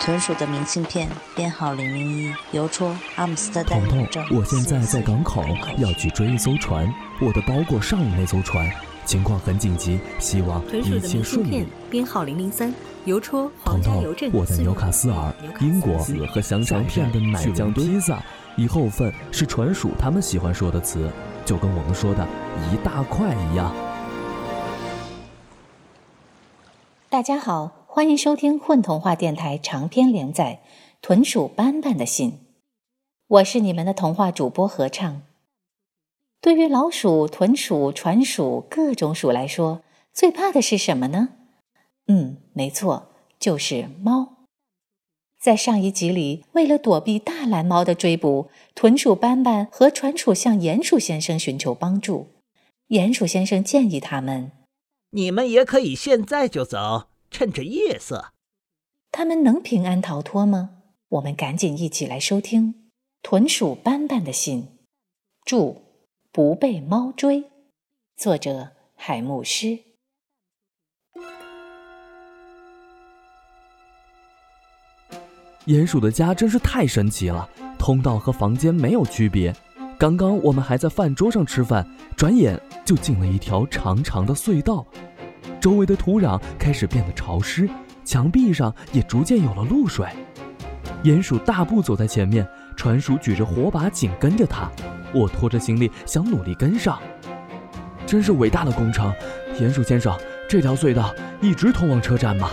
豚鼠的明信片编号零零一，邮戳阿姆斯特丹彤彤，我现在在港口，要去追一艘船，我的包裹上了那艘船，情况很紧急，希望一切顺利。编号零零三，邮戳皇家邮政。我在纽卡斯尔，英国和香肠片的奶酱披萨，以后份是船鼠他们喜欢说的词，就跟我们说的一大块一样。大家好。欢迎收听混童话电台长篇连载《豚鼠斑斑的信》，我是你们的童话主播合唱。对于老鼠、豚鼠、船鼠各种鼠来说，最怕的是什么呢？嗯，没错，就是猫。在上一集里，为了躲避大蓝猫的追捕，豚鼠斑斑和船鼠向鼹鼠先生寻求帮助。鼹鼠先生建议他们：“你们也可以现在就走。”趁着夜色，他们能平安逃脱吗？我们赶紧一起来收听《豚鼠斑斑的信》，注：不被猫追。作者：海牧师。鼹鼠的家真是太神奇了，通道和房间没有区别。刚刚我们还在饭桌上吃饭，转眼就进了一条长长的隧道。周围的土壤开始变得潮湿，墙壁上也逐渐有了露水。鼹鼠大步走在前面，船鼠举着火把紧跟着他。我拖着行李想努力跟上。真是伟大的工程，鼹鼠先生，这条隧道一直通往车站吗？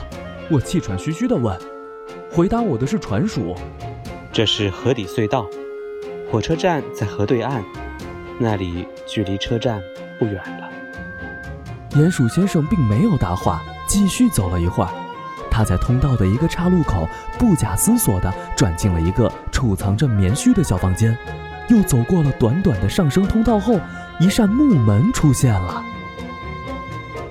我气喘吁吁地问。回答我的是船鼠。这是河底隧道，火车站在河对岸，那里距离车站不远了。鼹鼠先生并没有答话，继续走了一会儿。他在通道的一个岔路口不假思索地转进了一个储藏着棉絮的小房间，又走过了短短的上升通道后，一扇木门出现了。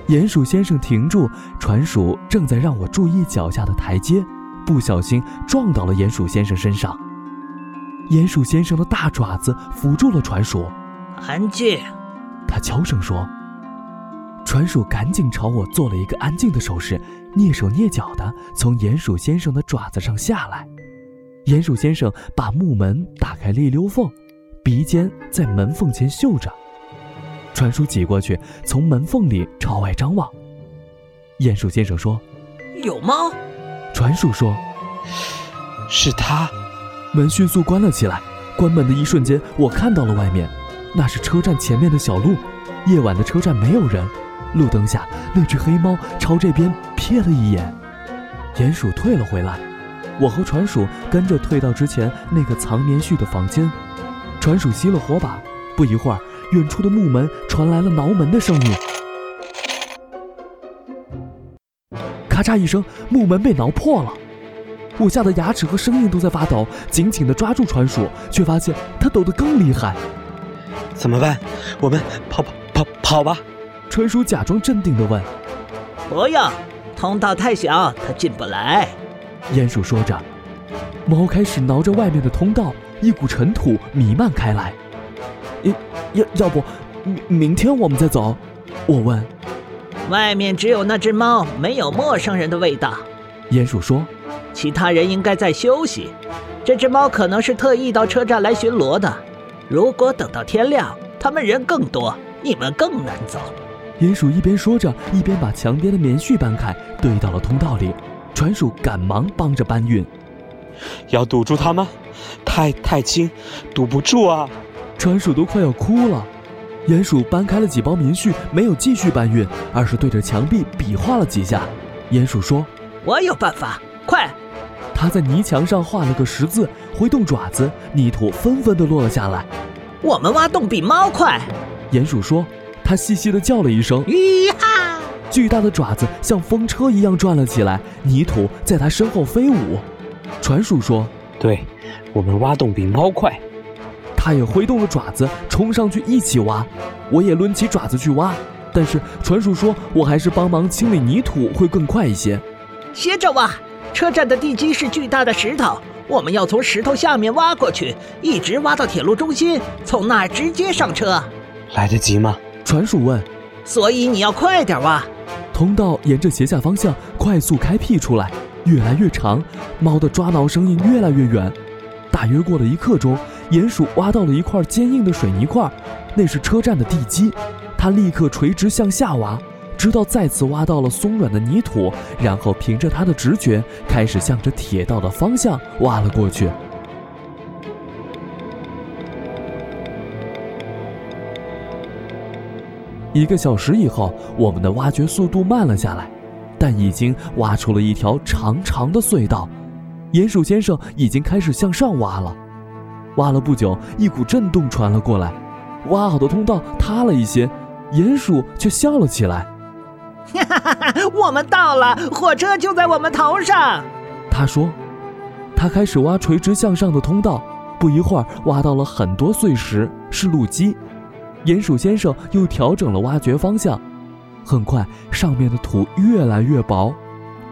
鼹鼠先生停住，船鼠正在让我注意脚下的台阶，不小心撞到了鼹鼠先生身上。鼹鼠先生的大爪子扶住了船鼠，安静，他悄声说。船鼠赶紧朝我做了一个安静的手势，蹑手蹑脚地从鼹鼠先生的爪子上下来。鼹鼠先生把木门打开了一溜缝，鼻尖在门缝前嗅着。船鼠挤过去，从门缝里朝外张望。鼹鼠先生说：“有猫。”船鼠说：“是他。”门迅速关了起来。关门的一瞬间，我看到了外面，那是车站前面的小路。夜晚的车站没有人。路灯下，那只黑猫朝这边瞥了一眼，鼹鼠退了回来。我和船鼠跟着退到之前那个藏棉絮的房间。船鼠熄了火把，不一会儿，远处的木门传来了挠门的声音。咔嚓一声，木门被挠破了。我吓得牙齿和声音都在发抖，紧紧地抓住船鼠，却发现它抖得更厉害。怎么办？我们跑跑跑跑吧！船鼠假装镇定地问：“不用，通道太小，他进不来。”鼹鼠说着，猫开始挠着外面的通道，一股尘土弥漫开来。要要要不，明明天我们再走？我问。外面只有那只猫，没有陌生人的味道。鼹鼠说：“其他人应该在休息。这只猫可能是特意到车站来巡逻的。如果等到天亮，他们人更多，你们更难走。”鼹鼠一边说着，一边把墙边的棉絮搬开，堆到了通道里。船鼠赶忙帮着搬运。要堵住它吗？太太轻，堵不住啊！船鼠都快要哭了。鼹鼠搬开了几包棉絮，没有继续搬运，而是对着墙壁比划了几下。鼹鼠说：“我有办法，快！”他在泥墙上画了个十字，挥动爪子，泥土纷纷地落了下来。我们挖洞比猫快，鼹鼠说。他细细地叫了一声，咦哈！巨大的爪子像风车一样转了起来，泥土在他身后飞舞。船鼠说：“对，我们挖洞比猫快。”他也挥动了爪子，冲上去一起挖。我也抡起爪子去挖，但是船鼠说：“我还是帮忙清理泥土会更快一些。”接着挖，车站的地基是巨大的石头，我们要从石头下面挖过去，一直挖到铁路中心，从那儿直接上车。来得及吗？船鼠问：“所以你要快点挖。”通道沿着斜下方向快速开辟出来，越来越长，猫的抓挠声音越来越远。大约过了一刻钟，鼹鼠挖到了一块坚硬的水泥块，那是车站的地基。它立刻垂直向下挖，直到再次挖到了松软的泥土，然后凭着它的直觉，开始向着铁道的方向挖了过去。一个小时以后，我们的挖掘速度慢了下来，但已经挖出了一条长长的隧道。鼹鼠先生已经开始向上挖了。挖了不久，一股震动传了过来，挖好的通道塌了一些，鼹鼠却笑了起来：“哈哈哈！我们到了，火车就在我们头上。”他说。他开始挖垂直向上的通道，不一会儿挖到了很多碎石，是路基。鼹鼠先生又调整了挖掘方向，很快上面的土越来越薄。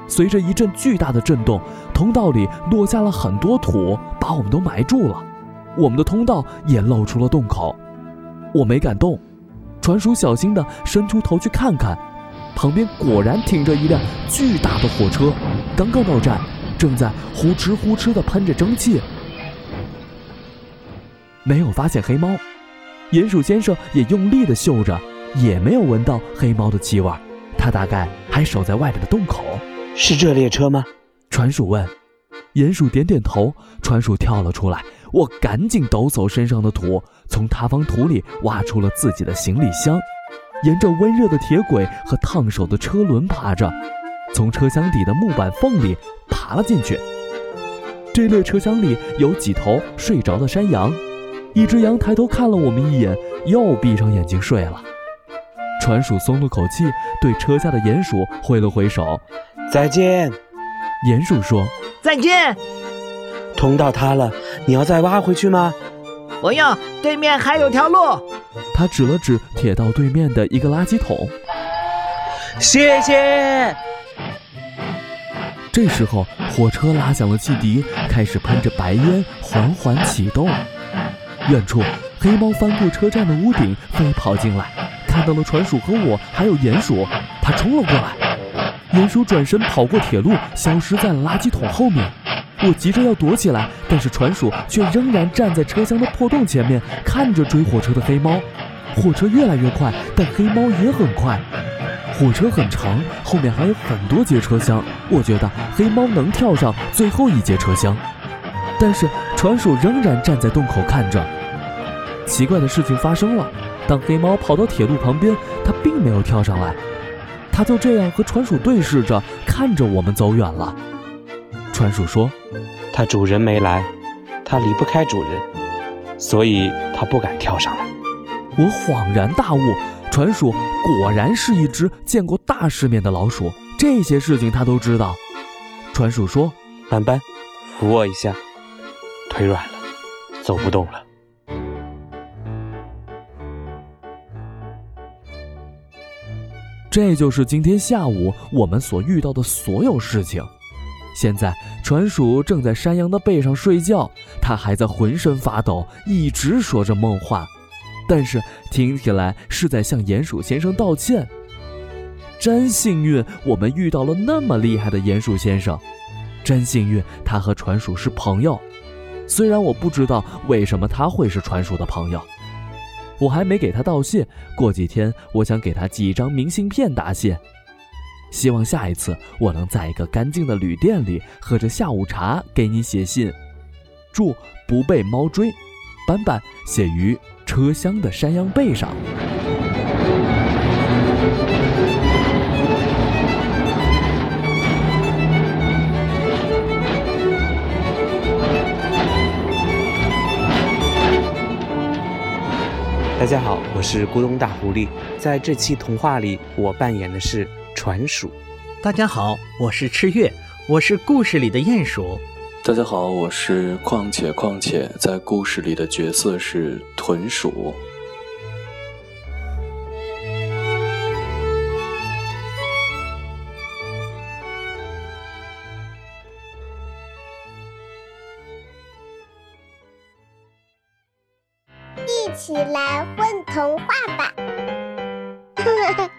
随着一阵巨大的震动，通道里落下了很多土，把我们都埋住了。我们的通道也露出了洞口。我没敢动，船鼠小心地伸出头去看看，旁边果然停着一辆巨大的火车，刚刚到站，正在呼哧呼哧地喷着蒸汽。没有发现黑猫。鼹鼠先生也用力地嗅着，也没有闻到黑猫的气味。他大概还守在外面的洞口。是这列车吗？船鼠问。鼹鼠点点头。船鼠跳了出来。我赶紧抖擞身上的土，从塌方土里挖出了自己的行李箱，沿着温热的铁轨和烫手的车轮爬着，从车厢底的木板缝里爬了进去。这列车厢里有几头睡着的山羊。一只羊抬头看了我们一眼，又闭上眼睛睡了。船鼠松了口气，对车下的鼹鼠挥了挥手：“再见。”鼹鼠说：“再见。”通道塌了，你要再挖回去吗？不用，对面还有条路。他指了指铁道对面的一个垃圾桶。谢谢。这时候，火车拉响了汽笛，开始喷着白烟，缓缓启动。远处，黑猫翻过车站的屋顶，飞跑进来，看到了船鼠和我，还有鼹鼠，它冲了过来。鼹鼠转身跑过铁路，消失在了垃圾桶后面。我急着要躲起来，但是船鼠却仍然站在车厢的破洞前面，看着追火车的黑猫。火车越来越快，但黑猫也很快。火车很长，后面还有很多节车厢，我觉得黑猫能跳上最后一节车厢。但是船鼠仍然站在洞口看着。奇怪的事情发生了，当黑猫跑到铁路旁边，它并没有跳上来，它就这样和船鼠对视着，看着我们走远了。船鼠说：“它主人没来，它离不开主人，所以它不敢跳上来。”我恍然大悟，船鼠果然是一只见过大世面的老鼠，这些事情它都知道。船鼠说：“斑斑，扶我一下，腿软了，走不动了。”这就是今天下午我们所遇到的所有事情。现在船鼠正在山羊的背上睡觉，它还在浑身发抖，一直说着梦话，但是听起来是在向鼹鼠先生道歉。真幸运，我们遇到了那么厉害的鼹鼠先生。真幸运，他和船鼠是朋友。虽然我不知道为什么他会是船鼠的朋友。我还没给他道谢，过几天我想给他寄一张明信片答谢。希望下一次我能在一个干净的旅店里喝着下午茶给你写信。祝不被猫追，斑斑写于车厢的山羊背上。大家好，我是咕咚大狐狸。在这期童话里，我扮演的是船鼠。大家好，我是赤月，我是故事里的鼹鼠。大家好，我是况且况且，在故事里的角色是豚鼠。起来问童话吧！